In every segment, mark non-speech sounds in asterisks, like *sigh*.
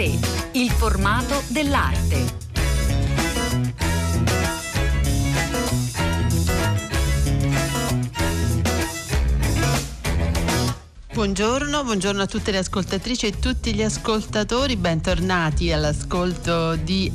A3, il formato dell'arte. Buongiorno, buongiorno a tutte le ascoltatrici e tutti gli ascoltatori, bentornati all'ascolto di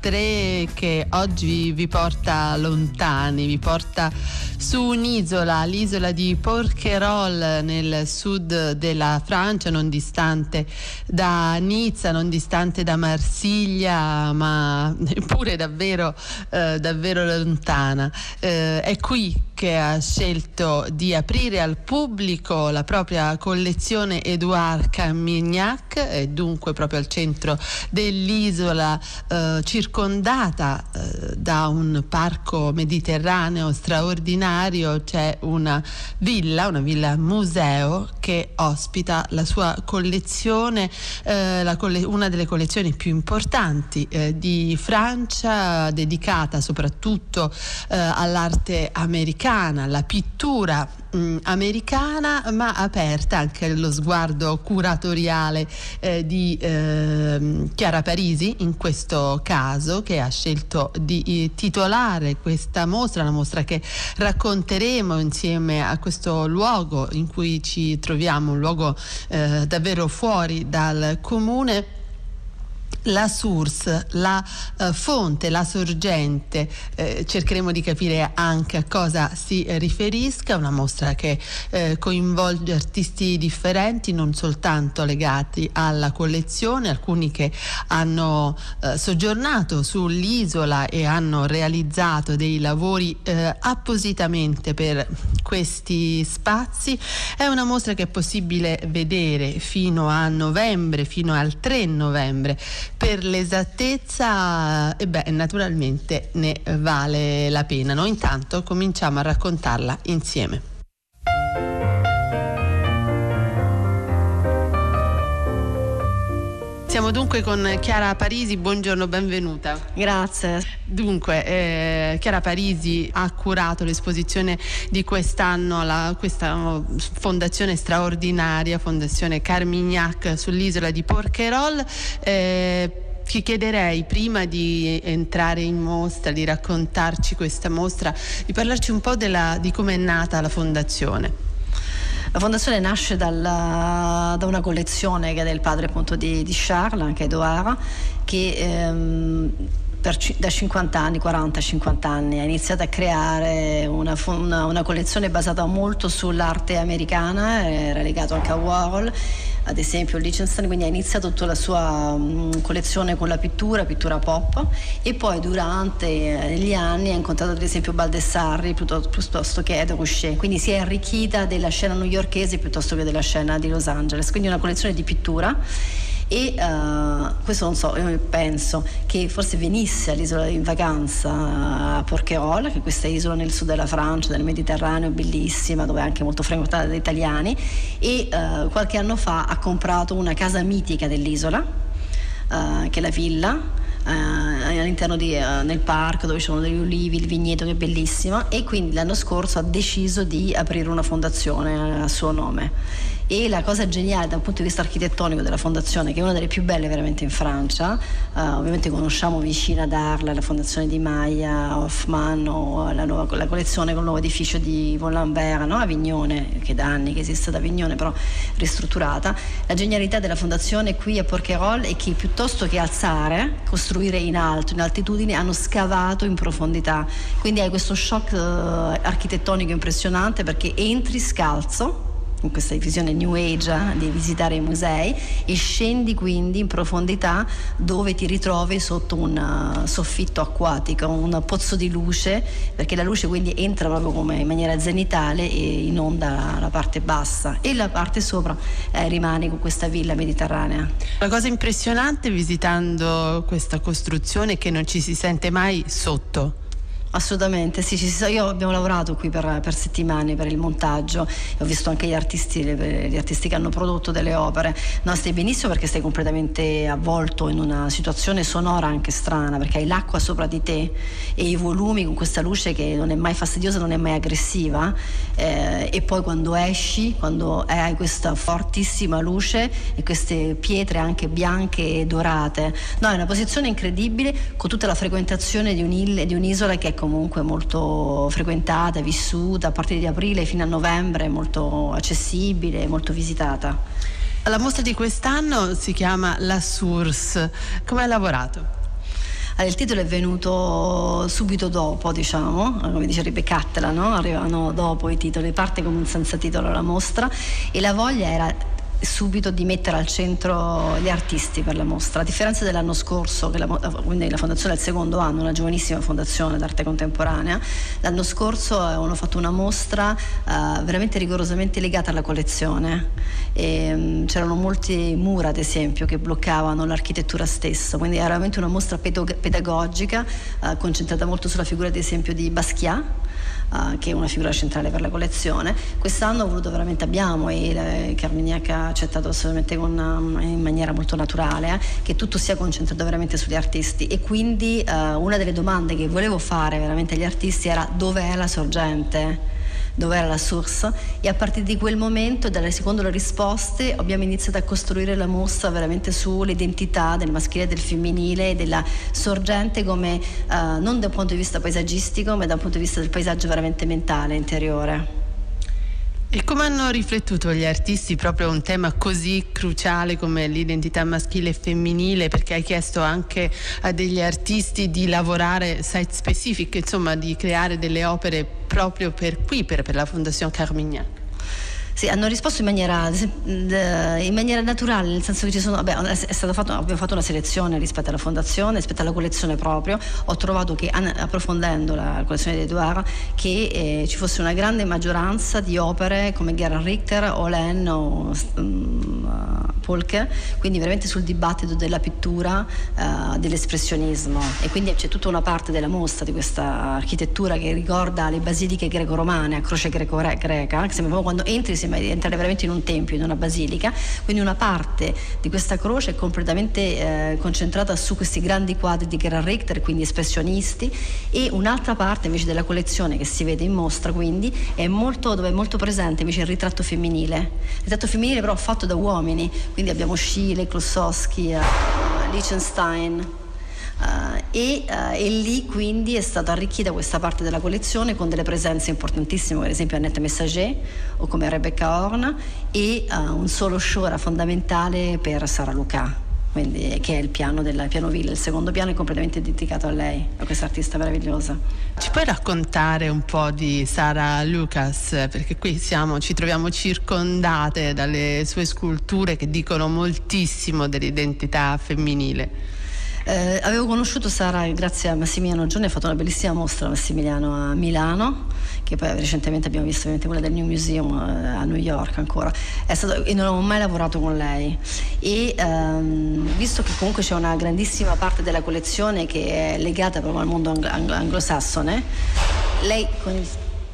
A3 che oggi vi porta lontani, vi porta su un'isola, l'isola di Porquerolles nel sud della Francia, non distante da Nizza, non distante da Marsiglia, ma neppure davvero, eh, davvero lontana. Eh, è qui che ha scelto di aprire al pubblico la propria collezione Edouard Camignac e dunque proprio al centro dell'isola eh, circondata eh, da un parco mediterraneo straordinario c'è una villa, una villa museo che ospita la sua collezione, eh, la coll- una delle collezioni più importanti eh, di Francia dedicata soprattutto eh, all'arte americana americana, la pittura mh, mm, americana, ma aperta anche allo sguardo curatoriale eh, di eh, Chiara Parisi, in questo caso, che ha scelto di eh, titolare questa mostra, una mostra che racconteremo insieme a questo luogo in cui ci troviamo, un luogo eh, davvero fuori dal comune la source, la uh, fonte, la sorgente, eh, cercheremo di capire anche a cosa si riferisca, una mostra che eh, coinvolge artisti differenti, non soltanto legati alla collezione, alcuni che hanno eh, soggiornato sull'isola e hanno realizzato dei lavori eh, appositamente per questi spazi. È una mostra che è possibile vedere fino a novembre, fino al 3 novembre per l'esattezza, e beh, naturalmente ne vale la pena. Noi intanto cominciamo a raccontarla insieme. Siamo dunque con Chiara Parisi, buongiorno, benvenuta. Grazie. Dunque, eh, Chiara Parisi ha curato l'esposizione di quest'anno, la, questa fondazione straordinaria, Fondazione Carmignac sull'isola di Porquerolles. Eh, ti chiederei prima di entrare in mostra, di raccontarci questa mostra, di parlarci un po' della, di come è nata la fondazione. La fondazione nasce dalla, da una collezione che è del padre appunto di, di Charles, anche Edouard, che ehm, per, da 50 anni, 40-50 anni, ha iniziato a creare una, una, una, collezione basata molto sull'arte americana, era legato anche a Warhol, ad esempio Liechtenstein, quindi ha iniziato tutta la sua um, collezione con la pittura, pittura pop, e poi durante eh, gli anni ha incontrato ad esempio Baldessarri piuttosto, piuttosto che Edo Couchet, quindi si è arricchita della scena newyorkese piuttosto che della scena di Los Angeles, quindi una collezione di pittura e uh, questo non so, io penso che forse venisse all'isola in vacanza a Porquerolles, che è questa isola nel sud della Francia, del Mediterraneo, bellissima, dove è anche molto frequentata da italiani e uh, qualche anno fa ha comprato una casa mitica dell'isola, uh, che è la villa. all'interno di, nel parco dove ci sono degli ulivi, il vigneto che è bellissimo e quindi l'anno scorso ha deciso di aprire una fondazione a suo nome e la cosa geniale dal punto di vista architettonico della fondazione, che è una delle più belle veramente in Francia, uh, ovviamente conosciamo vicino ad Arles la fondazione di Maya, Hoffman o la, nuova, la collezione con il nuovo edificio di Von no? a Vignone, che da anni che esiste da Vignone però ristrutturata. La genialità della fondazione qui a Porquerolles è che piuttosto che alzare, costruire in alto, in altitudine, hanno scavato in profondità. Quindi hai questo shock uh, architettonico impressionante perché entri scalzo con questa visione New Age eh, di visitare i musei e scendi quindi in profondità dove ti ritrovi sotto un uh, soffitto acquatico, un pozzo di luce, perché la luce quindi entra proprio come in maniera zenitale e inonda la parte bassa e la parte sopra eh, rimane con questa villa mediterranea. La cosa impressionante visitando questa costruzione è che non ci si sente mai sotto Assolutamente, sì, io abbiamo lavorato qui per, per, settimane per il montaggio ho visto anche gli artisti, gli artisti che hanno prodotto delle opere. No, stai benissimo perché stai completamente avvolto in una situazione sonora anche strana, perché hai l'acqua sopra di te e i volumi con questa luce che non è mai fastidiosa, non è mai aggressiva eh, e poi quando esci, quando hai questa fortissima luce e queste pietre anche bianche e dorate, no, è una posizione incredibile con tutta la frequentazione di, di un'isola che è comunque molto frequentata, vissuta a partire di aprile fino a novembre, molto accessibile, molto visitata. La mostra di quest'anno si chiama La Source. Come hai lavorato? Allora, il titolo è venuto subito dopo, diciamo, come dicerebbe Cattela, no? arrivano dopo i titoli, parte come un senza titolo la mostra e la voglia era subito di mettere al centro gli artisti per la mostra, a differenza dell'anno scorso, che la, quindi la fondazione è il secondo anno, una giovanissima fondazione d'arte contemporanea, l'anno scorso avevano fatto una mostra uh, veramente rigorosamente legata alla collezione. E, um, c'erano molti mura ad esempio che bloccavano l'architettura stessa, quindi era veramente una mostra pedagogica uh, concentrata molto sulla figura ad esempio di Basquiat uh, che è una figura centrale per la collezione. Quest'anno ho voluto veramente abbiamo e Carmignac ha accettato assolutamente una, in maniera molto naturale eh, che tutto sia concentrato veramente sugli artisti e quindi uh, una delle domande che volevo fare veramente agli artisti era dove è la sorgente? Dove era la source e a partire di quel momento, dalle secondo le risposte, abbiamo iniziato a costruire la mostra veramente sull'identità del maschile e del femminile e della sorgente come eh, non da un punto di vista paesaggistico ma da un punto di vista del paesaggio veramente mentale, interiore. E come hanno riflettuto gli artisti proprio un tema così cruciale come l'identità maschile e femminile? Perché hai chiesto anche a degli artisti di lavorare site specific, insomma di creare delle opere proprio per qui, per, per la Fondazione Carmignac. Sì, hanno risposto in maniera, in maniera, naturale, nel senso che sono, vabbè, fatto, abbiamo fatto una selezione rispetto alla fondazione, rispetto alla collezione proprio. Ho trovato che approfondendo la collezione di Edouard che eh, ci fosse una grande maggioranza di opere come Gerhard Richter, Olen o um, Polke, quindi veramente sul dibattito della pittura, uh, dell'espressionismo. E quindi c'è tutta una parte della mostra di questa architettura che ricorda le basiliche greco-romane a croce greco-greca, che sembra proprio quando entri sembra di entrare veramente in un tempio, in una basilica, quindi una parte di questa croce è completamente eh, concentrata su questi grandi quadri di Gerhard Richter, quindi espressionisti, e un'altra parte invece della collezione che si vede in mostra, quindi è molto, dove è molto presente invece il ritratto femminile, il ritratto femminile però fatto da uomini, quindi abbiamo Schiele, Klossowski, uh, Liechtenstein. Uh, e, uh, e, lì quindi è stata arricchita questa parte della collezione con delle presenze importantissime, come ad esempio Annette Messager o come Rebecca Horn e uh, un solo show era fondamentale per Sara Luca. Quindi, che è il piano del piano Villa, il secondo piano è completamente dedicato a lei, a questa artista meravigliosa. Ci puoi raccontare un po' di Sara Lucas? Perché qui siamo, ci troviamo circondate dalle sue sculture che dicono moltissimo dell'identità femminile. Eh, avevo conosciuto Sara grazie a Massimiliano Giorni, ha fatto una bellissima mostra Massimiliano a Milano, che poi recentemente abbiamo visto quella del New Museum eh, a New York ancora. Stato, e non avevo mai lavorato con lei. E ehm, visto che comunque c'è una grandissima parte della collezione che è legata proprio al mondo anglo- anglosassone, lei con il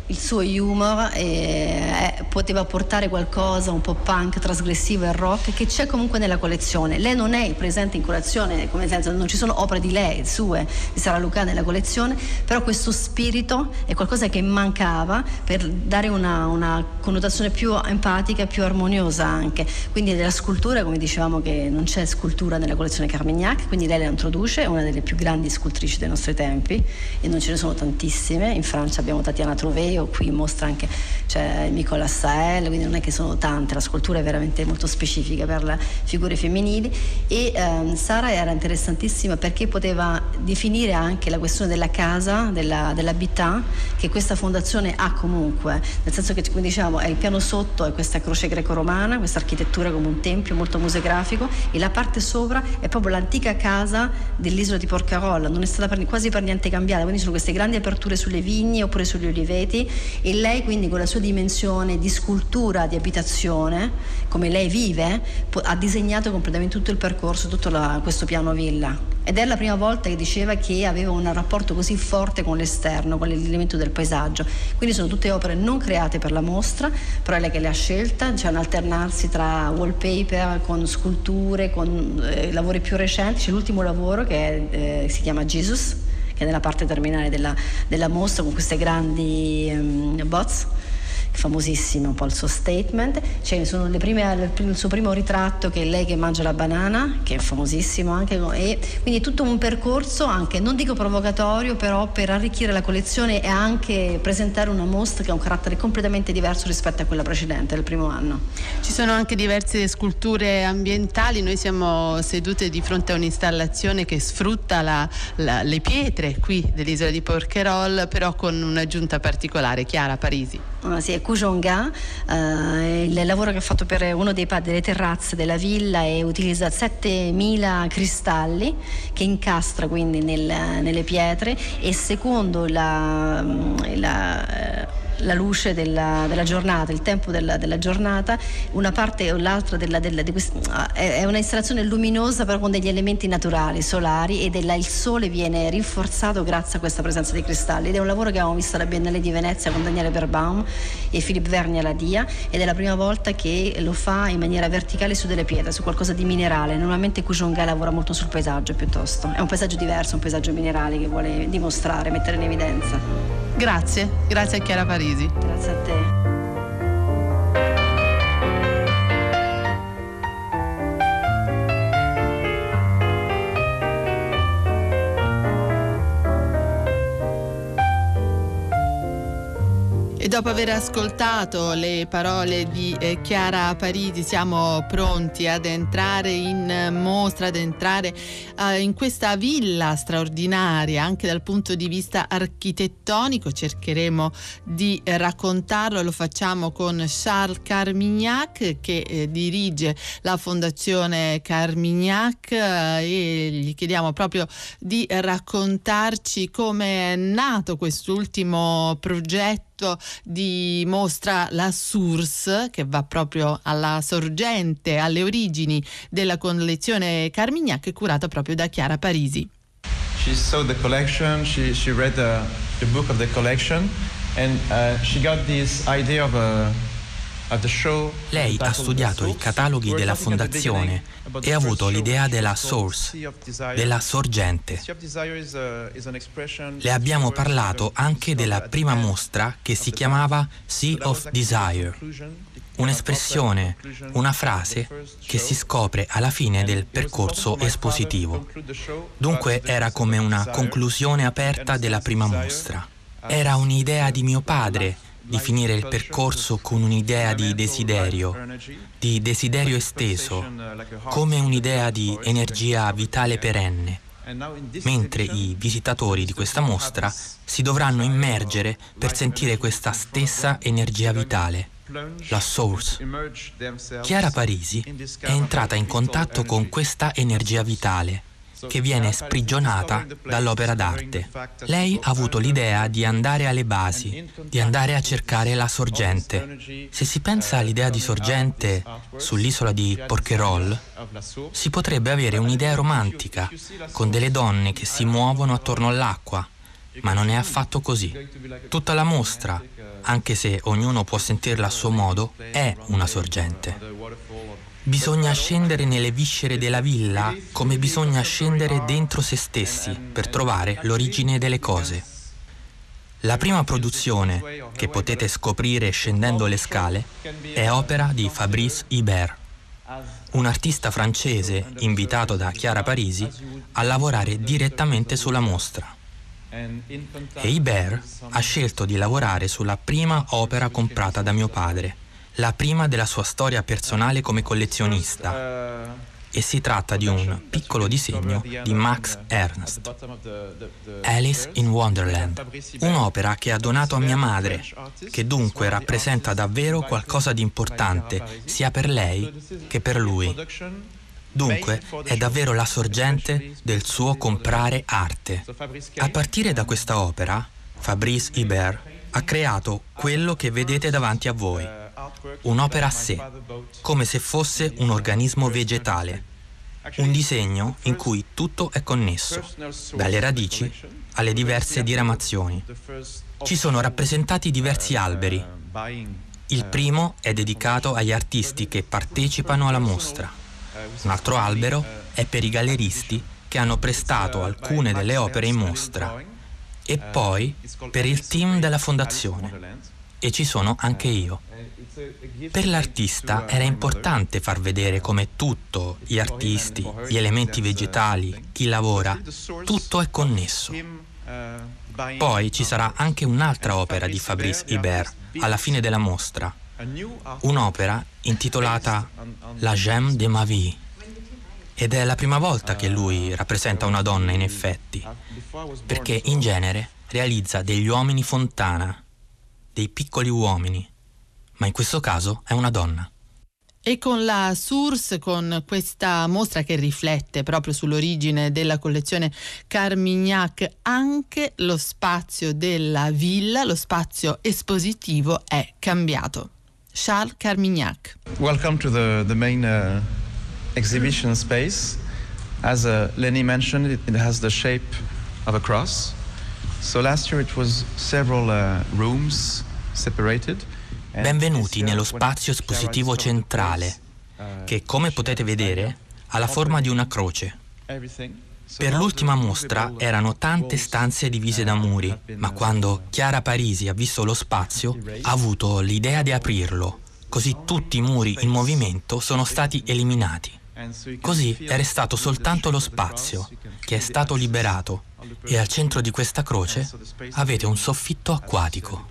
il suo humor eh, poteva portare qualcosa un po' punk, trasgressivo e rock che c'è comunque nella collezione. Lei non è presente in collezione, come senso non ci sono opere di lei, sue, di Sara Luca nella collezione, però questo spirito è qualcosa che mancava per dare una, una connotazione più empatica, più armoniosa anche. Quindi della scultura, come dicevamo che non c'è scultura nella collezione Carmignac, quindi lei la introduce, è una delle più grandi scultrici dei nostri tempi e non ce ne sono tantissime. In Francia abbiamo Tatiana Trouvé Matteo, qui mostra anche c'è Nicola Sael, quindi non è che sono tante, la scultura è veramente molto specifica per le figure femminili. E ehm, Sara era interessantissima perché poteva definire anche la questione della casa, della, dell'abità che questa fondazione ha comunque, nel senso che come diciamo è il piano sotto è questa croce greco-romana, questa architettura come un tempio molto museografico e la parte sopra è proprio l'antica casa dell'isola di Porcarolla, non è stata per, quasi per niente cambiata, quindi sono queste grandi aperture sulle vigne oppure sugli oliveti e lei quindi con la sua dimensione di scultura, di abitazione, come lei vive, ha disegnato completamente tutto il percorso, tutto la, questo piano villa. Ed è la prima volta che diceva che aveva un rapporto così forte con l'esterno, con l'elemento del paesaggio. Quindi sono tutte opere non create per la mostra, però è lei che le ha scelte, c'è un alternarsi tra wallpaper con sculture, con eh, lavori più recenti. C'è l'ultimo lavoro che è, eh, si chiama Jesus, che è nella parte terminale della, della mostra con queste grandi um, bots famosissimo un po' il suo statement, cioè sono le prime, il suo primo ritratto che è lei che mangia la banana, che è famosissimo anche, e quindi è tutto un percorso anche, non dico provocatorio, però per arricchire la collezione e anche presentare una mostra che ha un carattere completamente diverso rispetto a quella precedente, del primo anno. Ci sono anche diverse sculture ambientali, noi siamo sedute di fronte a un'installazione che sfrutta la, la, le pietre qui dell'isola di Porcherol, però con un'aggiunta particolare, Chiara Parisi. Ah, sì, Kujonga, eh, il lavoro che ha fatto per uno dei delle terrazze della villa e utilizza 7000 cristalli che incastra quindi nel, nelle pietre e secondo la, la la luce della, della, giornata, il tempo della, della, giornata, una parte o l'altra della, della, di questa, è una installazione luminosa però con degli elementi naturali, solari e della, il sole viene rinforzato grazie a questa presenza dei cristalli ed è un lavoro che abbiamo visto alla Biennale di Venezia con Daniele Berbaum e Philippe Verni alla Dia ed è la prima volta che lo fa in maniera verticale su delle pietre, su qualcosa di minerale. Normalmente Kujonga lavora molto sul paesaggio piuttosto, è un paesaggio diverso, un paesaggio minerale che vuole dimostrare, mettere in evidenza. Grazie, grazie a Chiara Parisi. Grazie a te. Dopo aver ascoltato le parole di eh, Chiara Parisi siamo pronti ad entrare in mostra, ad entrare eh, in questa villa straordinaria anche dal punto di vista architettonico. Cercheremo di eh, raccontarlo, lo facciamo con Charles Carmignac che eh, dirige la Fondazione Carmignac eh, e gli chiediamo proprio di raccontarci come è nato quest'ultimo progetto progetto di mostra La Source che va proprio alla sorgente, alle origini della collezione Carmignac curata proprio da Chiara Parisi. She saw the collection, she, she read the, the book of the collection and uh, she got this idea of a lei ha studiato i cataloghi della fondazione e ha avuto l'idea della source, della sorgente. Le abbiamo parlato anche della prima mostra che si chiamava Sea of Desire, un'espressione, una frase che si scopre alla fine del percorso espositivo. Dunque era come una conclusione aperta della prima mostra. Era un'idea di mio padre di finire il percorso con un'idea di desiderio, di desiderio esteso, come un'idea di energia vitale perenne, mentre i visitatori di questa mostra si dovranno immergere per sentire questa stessa energia vitale, la source. Chiara Parisi è entrata in contatto con questa energia vitale che viene sprigionata dall'opera d'arte. Lei ha avuto l'idea di andare alle basi, di andare a cercare la sorgente. Se si pensa all'idea di sorgente sull'isola di Porquerolles, si potrebbe avere un'idea romantica, con delle donne che si muovono attorno all'acqua, ma non è affatto così. Tutta la mostra, anche se ognuno può sentirla a suo modo, è una sorgente. Bisogna scendere nelle viscere della villa come bisogna scendere dentro se stessi per trovare l'origine delle cose. La prima produzione, che potete scoprire scendendo le scale, è opera di Fabrice Hibert, un artista francese invitato da Chiara Parisi a lavorare direttamente sulla mostra. E Hibert ha scelto di lavorare sulla prima opera comprata da mio padre, la prima della sua storia personale come collezionista. E si tratta di un piccolo disegno di Max Ernst, Alice in Wonderland, un'opera che ha donato a mia madre, che dunque rappresenta davvero qualcosa di importante sia per lei che per lui. Dunque è davvero la sorgente del suo comprare arte. A partire da questa opera, Fabrice Hibert ha creato quello che vedete davanti a voi, un'opera a sé, come se fosse un organismo vegetale, un disegno in cui tutto è connesso, dalle radici alle diverse diramazioni. Ci sono rappresentati diversi alberi. Il primo è dedicato agli artisti che partecipano alla mostra. Un altro albero è per i galleristi che hanno prestato alcune delle opere in mostra e poi per il team della fondazione. E ci sono anche io. Per l'artista era importante far vedere come tutto, gli artisti, gli elementi vegetali, chi lavora, tutto è connesso. Poi ci sarà anche un'altra opera di Fabrice Hibert alla fine della mostra, un'opera intitolata La Gemme de ma vie. Ed è la prima volta che lui rappresenta una donna in effetti, perché in genere realizza degli uomini fontana, dei piccoli uomini, ma in questo caso è una donna. E con la Source, con questa mostra che riflette proprio sull'origine della collezione Carmignac, anche lo spazio della villa, lo spazio espositivo è cambiato. Charles Carmignac. Welcome to the, the main uh, exhibition space. As uh, Lenny mentioned, it, it has the shape of a cross. So last year it was several uh, rooms separated. Benvenuti nello spazio espositivo centrale, che come potete vedere ha la forma di una croce. Per l'ultima mostra erano tante stanze divise da muri, ma quando Chiara Parisi ha visto lo spazio ha avuto l'idea di aprirlo, così tutti i muri in movimento sono stati eliminati. Così è restato soltanto lo spazio, che è stato liberato, e al centro di questa croce avete un soffitto acquatico.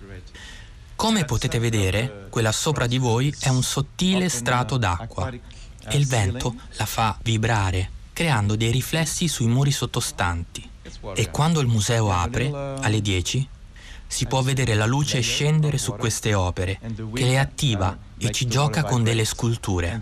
Come potete vedere, quella sopra di voi è un sottile strato d'acqua e il vento la fa vibrare, creando dei riflessi sui muri sottostanti. E quando il museo apre, alle 10, si può vedere la luce scendere su queste opere, che le attiva e ci gioca con delle sculture.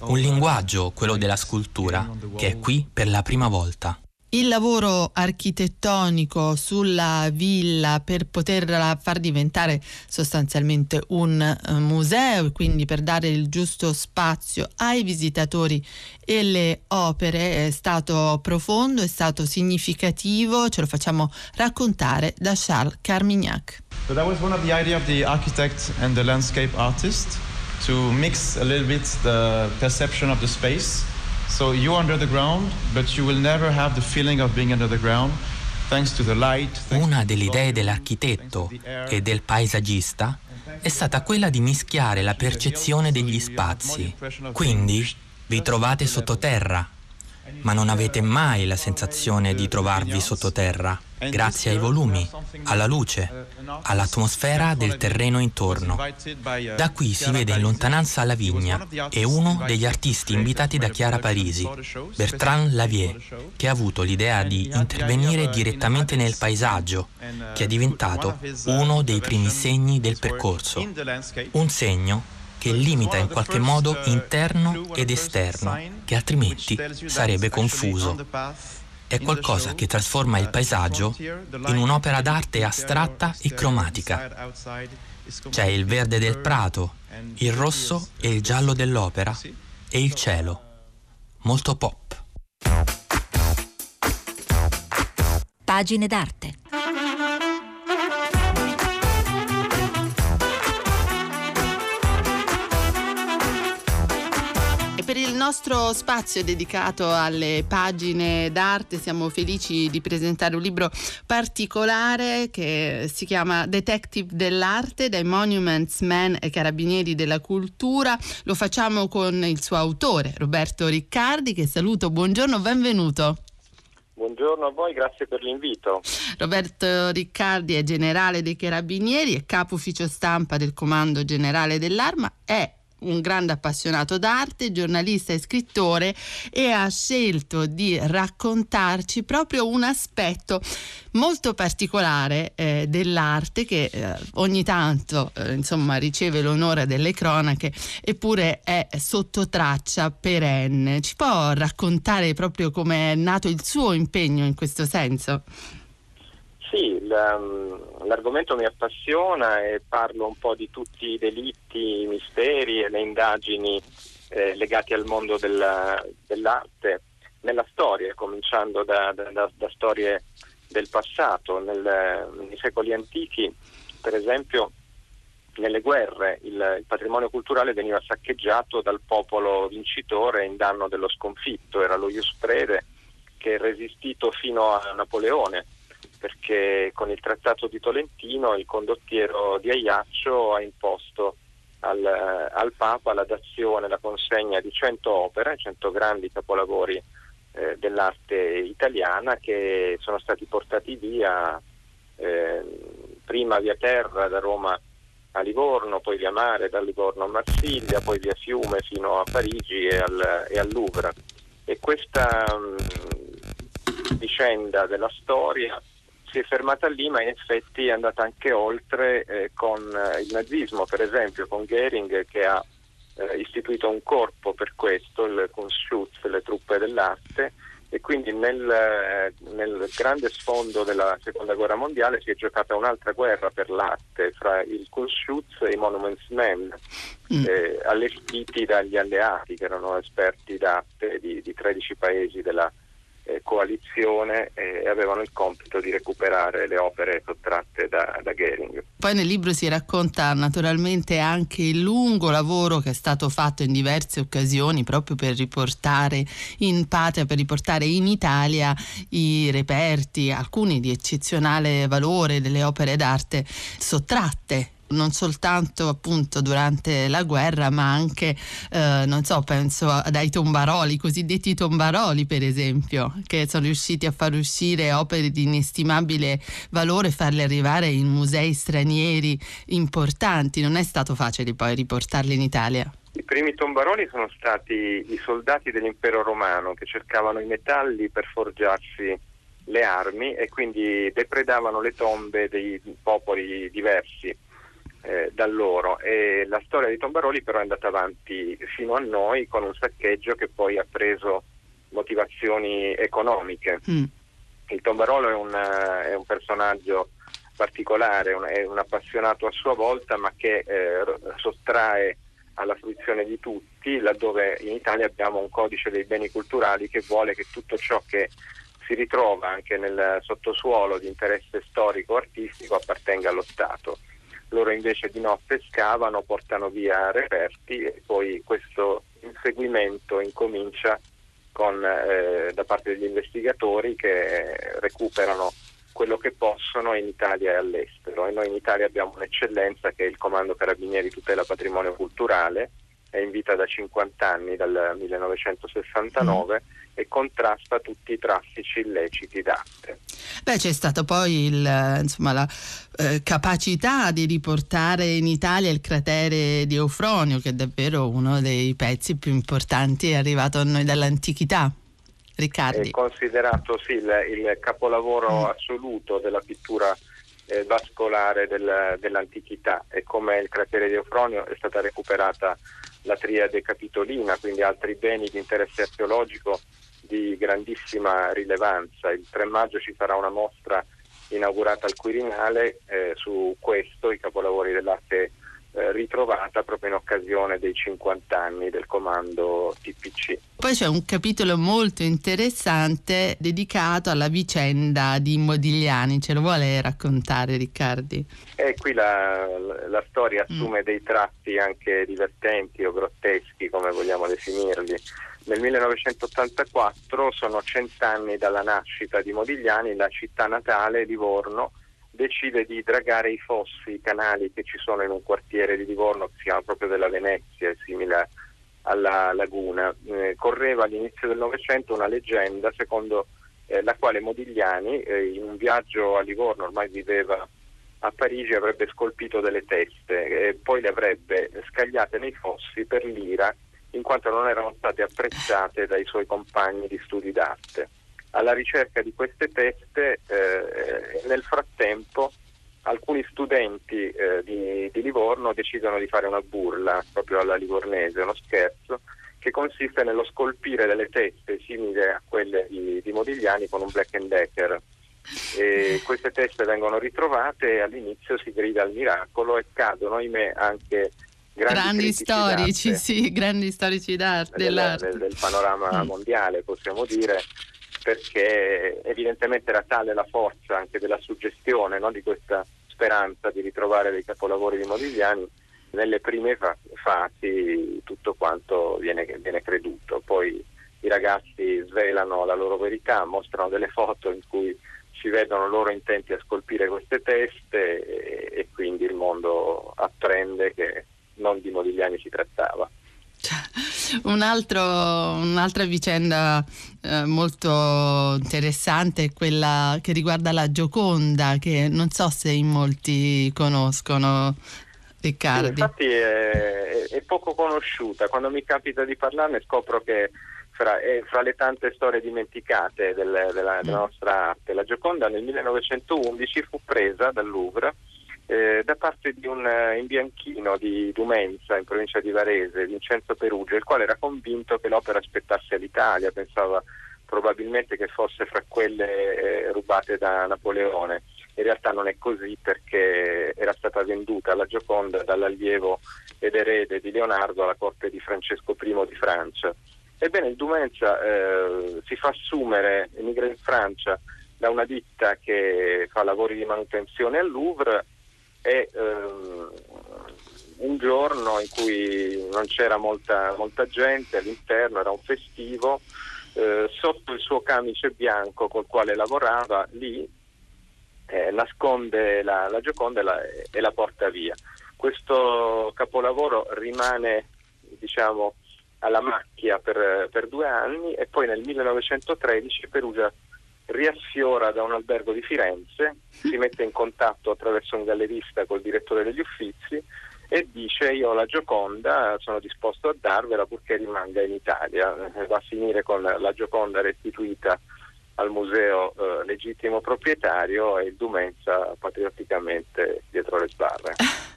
Un linguaggio, quello della scultura, che è qui per la prima volta il lavoro architettonico sulla villa per poterla far diventare sostanzialmente un uh, museo quindi per dare il giusto spazio ai visitatori e le opere è stato profondo, è stato significativo, ce lo facciamo raccontare da Charles Carmignac. So that was one of the idea of the architect and the landscape artist to mix a little bit the perception of So you're under the ground, but you will never have the feeling of being under the ground. Una delle idee dell'architetto e del paesaggista è stata quella di mischiare la percezione degli spazi. Quindi vi trovate sottoterra, ma non avete mai la sensazione di trovarvi sottoterra grazie ai volumi, alla luce, all'atmosfera del terreno intorno. Da qui si vede in lontananza la vigna e uno degli artisti invitati da Chiara Parisi, Bertrand Lavier, che ha avuto l'idea di intervenire direttamente nel paesaggio, che è diventato uno dei primi segni del percorso. Un segno che limita in qualche modo interno ed esterno, che altrimenti sarebbe confuso è qualcosa che trasforma il paesaggio in un'opera d'arte astratta e cromatica. C'è il verde del prato, il rosso e il giallo dell'opera e il cielo. Molto pop. Pagine d'arte. Nostro spazio dedicato alle pagine d'arte siamo felici di presentare un libro particolare che si chiama Detective dell'arte dai Monuments Men e Carabinieri della Cultura. Lo facciamo con il suo autore Roberto Riccardi che saluto, buongiorno, benvenuto. Buongiorno a voi, grazie per l'invito. Roberto Riccardi è generale dei Carabinieri e capo ufficio stampa del Comando Generale dell'Arma, è un grande appassionato d'arte, giornalista e scrittore e ha scelto di raccontarci proprio un aspetto molto particolare eh, dell'arte che eh, ogni tanto eh, insomma riceve l'onore delle cronache eppure è sotto traccia perenne. Ci può raccontare proprio come è nato il suo impegno in questo senso? Sì, l'argomento mi appassiona e parlo un po' di tutti i delitti, i misteri e le indagini eh, legati al mondo della, dell'arte nella storia, cominciando da, da, da storie del passato. Nel, nei secoli antichi, per esempio, nelle guerre il, il, patrimonio culturale veniva saccheggiato dal popolo vincitore in danno dello sconfitto, era lo Ius Prede che è resistito fino a Napoleone perché con il trattato di Tolentino il condottiero di Aiaccio ha imposto al, al Papa la dazione, la consegna di 100 opere, 100 grandi capolavori eh, dell'arte italiana che sono stati portati via eh, prima via terra da Roma a Livorno, poi via mare da Livorno a Marsiglia, poi via fiume fino a Parigi e al, e al Louvre. E questa mh, mm, vicenda della storia si è fermata lì, ma in effetti è andata anche oltre eh, con eh, il nazismo, per esempio, con Goering che ha eh, istituito un corpo per questo, il Kunstschutz, le truppe dell'arte, e quindi nel, eh, nel, grande sfondo della seconda guerra mondiale si è giocata un'altra guerra per l'arte fra il Kunstschutz e i Monuments Men, mm. eh, allestiti dagli alleati che erano esperti d'arte di, di 13 paesi della eh, coalizione e avevano il compito di recuperare le opere sottratte da, da Goering. Poi nel libro si racconta naturalmente anche il lungo lavoro che è stato fatto in diverse occasioni proprio per riportare in patria, per riportare in Italia i reperti, alcuni di eccezionale valore delle opere d'arte sottratte non soltanto appunto durante la guerra, ma anche, eh, non so, penso ai tombaroli, i cosiddetti tombaroli per esempio, che sono riusciti a far uscire opere di inestimabile valore e farle arrivare in musei stranieri importanti. Non è stato facile poi riportarli in Italia. I primi tombaroli sono stati i soldati dell'impero romano che cercavano i metalli per forgiarsi le armi e quindi depredavano le tombe dei popoli diversi eh, da loro e la storia di Tombaroli però è andata avanti fino a noi con un saccheggio che poi ha preso motivazioni economiche. Mm. Il Tombarolo è un, è un personaggio particolare, un, è un appassionato a sua volta ma che eh, sottrae alla fruizione di tutti, laddove in Italia abbiamo un codice dei beni culturali che vuole che tutto ciò che si ritrova anche nel sottosuolo di interesse storico-artistico appartenga allo Stato loro invece di notte scavano, portano via reperti e poi questo inseguimento incomincia con, eh, da parte degli investigatori che recuperano quello che possono in Italia e all'estero. E noi in Italia abbiamo un'eccellenza che è il Comando Carabinieri Tutela Patrimonio Culturale, è in vita da 50 anni, dal 1969 mm. e contrasta tutti i traffici illeciti d'arte. Beh, c'è stata poi il, insomma, la eh, capacità di riportare in Italia il cratere di Eufronio, che è davvero uno dei pezzi più importanti, arrivato a noi dall'antichità. Riccardi. È considerato sì, il, il capolavoro mm. assoluto della pittura eh, vascolare del, dell'antichità e come il cratere di Eufronio è stata recuperata la triade capitolina, quindi altri beni di interesse archeologico di grandissima rilevanza. Il 3 maggio ci sarà una mostra inaugurata al Quirinale eh, su questo, i capolavori dell'arte ritrovata proprio in occasione dei 50 anni del comando TPC. Poi c'è un capitolo molto interessante dedicato alla vicenda di Modigliani, ce lo vuole raccontare Riccardi? Eh, qui la, la storia mm. assume mm. dei tratti anche divertenti o grotteschi, come vogliamo definirli. Nel 1984 sono cent'anni dalla nascita di Modigliani, la città natale, Livorno, decide di dragare i fossi, i canali che ci sono in un quartiere di Livorno che si chiama proprio della Venezia, simile alla laguna. Eh, correva all'inizio del Novecento una leggenda secondo eh, la quale Modigliani eh, in un viaggio a Livorno, ormai viveva a Parigi, avrebbe scolpito delle teste e poi le avrebbe scagliate nei fossi per l'ira in quanto non erano state apprezzate dai suoi compagni di studi d'arte alla ricerca di queste teste eh, nel frattempo alcuni studenti eh, di, di, Livorno decidono di fare una burla proprio alla livornese, uno scherzo che consiste nello scolpire delle teste simili a quelle di, di Modigliani con un Black and Decker. E queste teste vengono ritrovate e all'inizio si grida al miracolo e cadono, ahimè, anche grandi, grandi storici, sì, grandi storici d'arte, del, del, del panorama mondiale, possiamo dire, perché evidentemente era tale la forza anche della suggestione no, di questa speranza di ritrovare dei capolavori di Modigliani nelle prime fasi tutto quanto viene, viene, creduto, poi i ragazzi svelano la loro verità, mostrano delle foto in cui si vedono loro intenti a scolpire queste teste e, e quindi il mondo apprende che non di Modigliani si trattava. Un altro, un'altra vicenda eh, molto interessante è quella che riguarda la Gioconda, che non so se in molti conoscono. Riccardo. Sì, infatti è, è, poco conosciuta, quando mi capita di parlarne scopro che fra, fra le tante storie dimenticate del, della, della, mm. nostra arte, la Gioconda nel 1911 fu presa dal Louvre eh, da parte di un uh, imbianchino di Dumenza in provincia di Varese, Vincenzo Perugia, il quale era convinto che l'opera aspettasse all'Italia, pensava probabilmente che fosse fra quelle eh, rubate da Napoleone. In realtà non è così perché era stata venduta alla Gioconda dall'allievo ed erede di Leonardo alla corte di Francesco I di Francia. Ebbene, il Dumenza eh, si fa assumere, emigra in Francia da una ditta che fa lavori di manutenzione al Louvre e ehm, un giorno in cui non c'era molta, molta gente all'interno, era un festivo, eh, sotto il suo camice bianco col quale lavorava, lì eh, nasconde la, la Gioconda e la, e la, porta via. Questo capolavoro rimane diciamo, alla macchia per, per due anni e poi nel 1913 Perugia riaffiora da un albergo di Firenze, si mette in contatto attraverso un gallerista col direttore degli uffizi e dice io ho la Gioconda, sono disposto a darvela purché rimanga in Italia. Va a finire con la Gioconda restituita al museo eh, legittimo proprietario e il Dumenza patriotticamente dietro le sbarre. *laughs*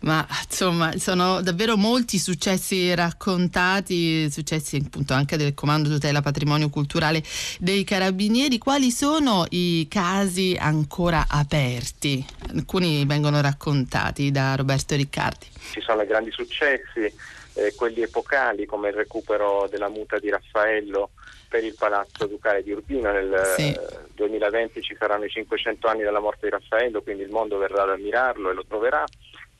Ma insomma, sono davvero molti successi raccontati, successi appunto anche del Comando Tutela Patrimonio Culturale dei Carabinieri. Quali sono i casi ancora aperti? Alcuni vengono raccontati da Roberto Riccardi. Ci sono grandi successi, eh, quelli epocali come il recupero della muta di Raffaello per il Palazzo Ducale di Urbino. Nel sì. 2020 ci saranno i 500 anni dalla morte di Raffaello, quindi il mondo verrà ad ammirarlo e lo troverà.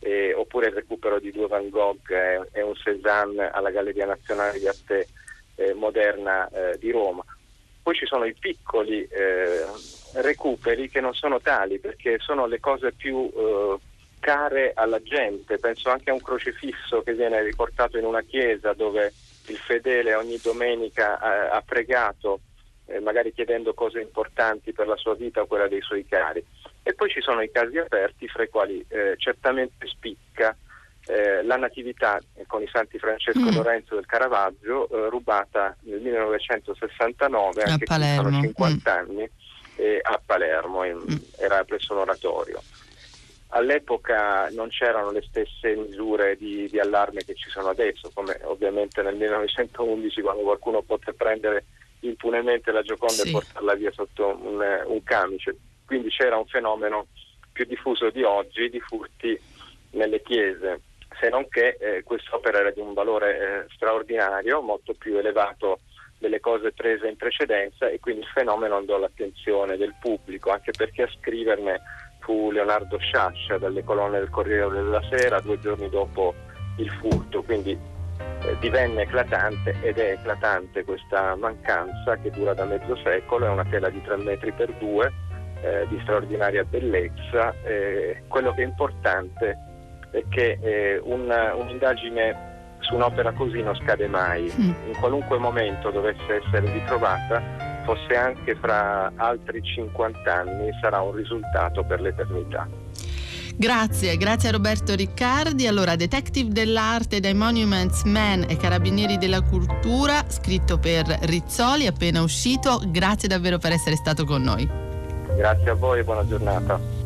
Eh, oppure il recupero di due Van Gogh e, un Cézanne alla Galleria Nazionale di Arte eh, Moderna eh, di Roma. Poi ci sono i piccoli eh, recuperi che non sono tali perché sono le cose più eh, care alla gente. Penso anche a un crocifisso che viene riportato in una chiesa dove il fedele ogni domenica ha, ha pregato, eh, magari chiedendo cose importanti per la sua vita o quella dei suoi cari. E poi ci sono i casi aperti, fra i quali eh, certamente spicca eh, la natività con i santi Francesco mm. Lorenzo del Caravaggio, eh, rubata nel 1969, a anche Palermo. sono 50 mm. anni, a Palermo, in, mm. era presso un oratorio. All'epoca non c'erano le stesse misure di, di, allarme che ci sono adesso, come ovviamente nel 1911 quando qualcuno poté prendere impunemente la Gioconda sì. e portarla via sotto un, un, camice. Quindi c'era un fenomeno più diffuso di oggi di furti nelle chiese, se non che eh, quest'opera era di un valore eh, straordinario, molto più elevato delle cose prese in precedenza e quindi il fenomeno andò all'attenzione del pubblico, anche perché a scriverne fu Leonardo Sciascia dalle colonne del Corriere della Sera due giorni dopo il furto, quindi eh, divenne eclatante ed è eclatante questa mancanza che dura da mezzo secolo, è una tela di 3 metri per 2 eh, di straordinaria bellezza. Eh, quello che è importante è che eh, un, un'indagine su un'opera così non scade mai, mm. in qualunque momento dovesse essere ritrovata fosse anche fra altri 50 anni sarà un risultato per l'eternità. Grazie, grazie a Roberto Riccardi. Allora, Detective dell'arte dai Monuments Men e Carabinieri della Cultura, scritto per Rizzoli, appena uscito. Grazie davvero per essere stato con noi. Grazie a voi e buona giornata.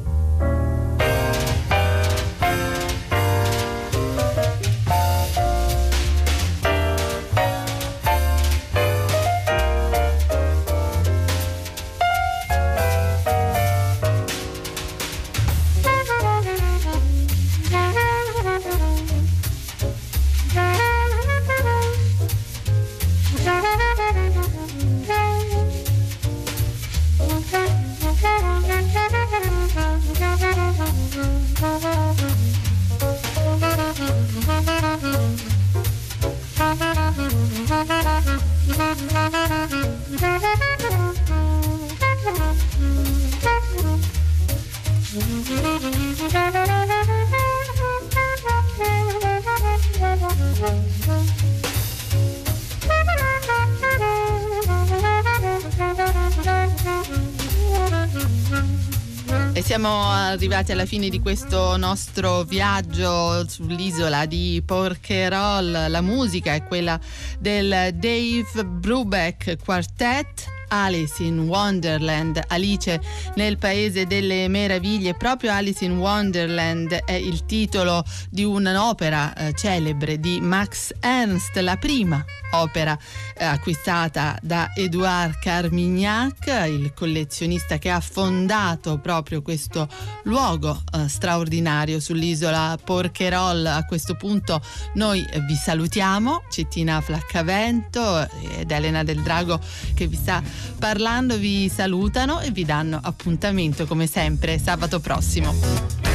E siamo arrivati alla fine di questo nostro viaggio sull'isola di Porcherol. La musica è quella del Dave Brubeck Quartet Alice in Wonderland, Alice nel Paese delle Meraviglie. Proprio Alice in Wonderland è il titolo di un'opera eh, celebre di Max Ernst, la prima opera eh, acquistata da Edouard Carmignac, il collezionista che ha fondato proprio questo luogo eh, straordinario sull'isola Porcherol. A questo punto noi vi salutiamo, Cettina Flaccavento ed Elena del Drago che vi sta parlando, vi salutano e vi danno appuntamento come sempre sabato prossimo.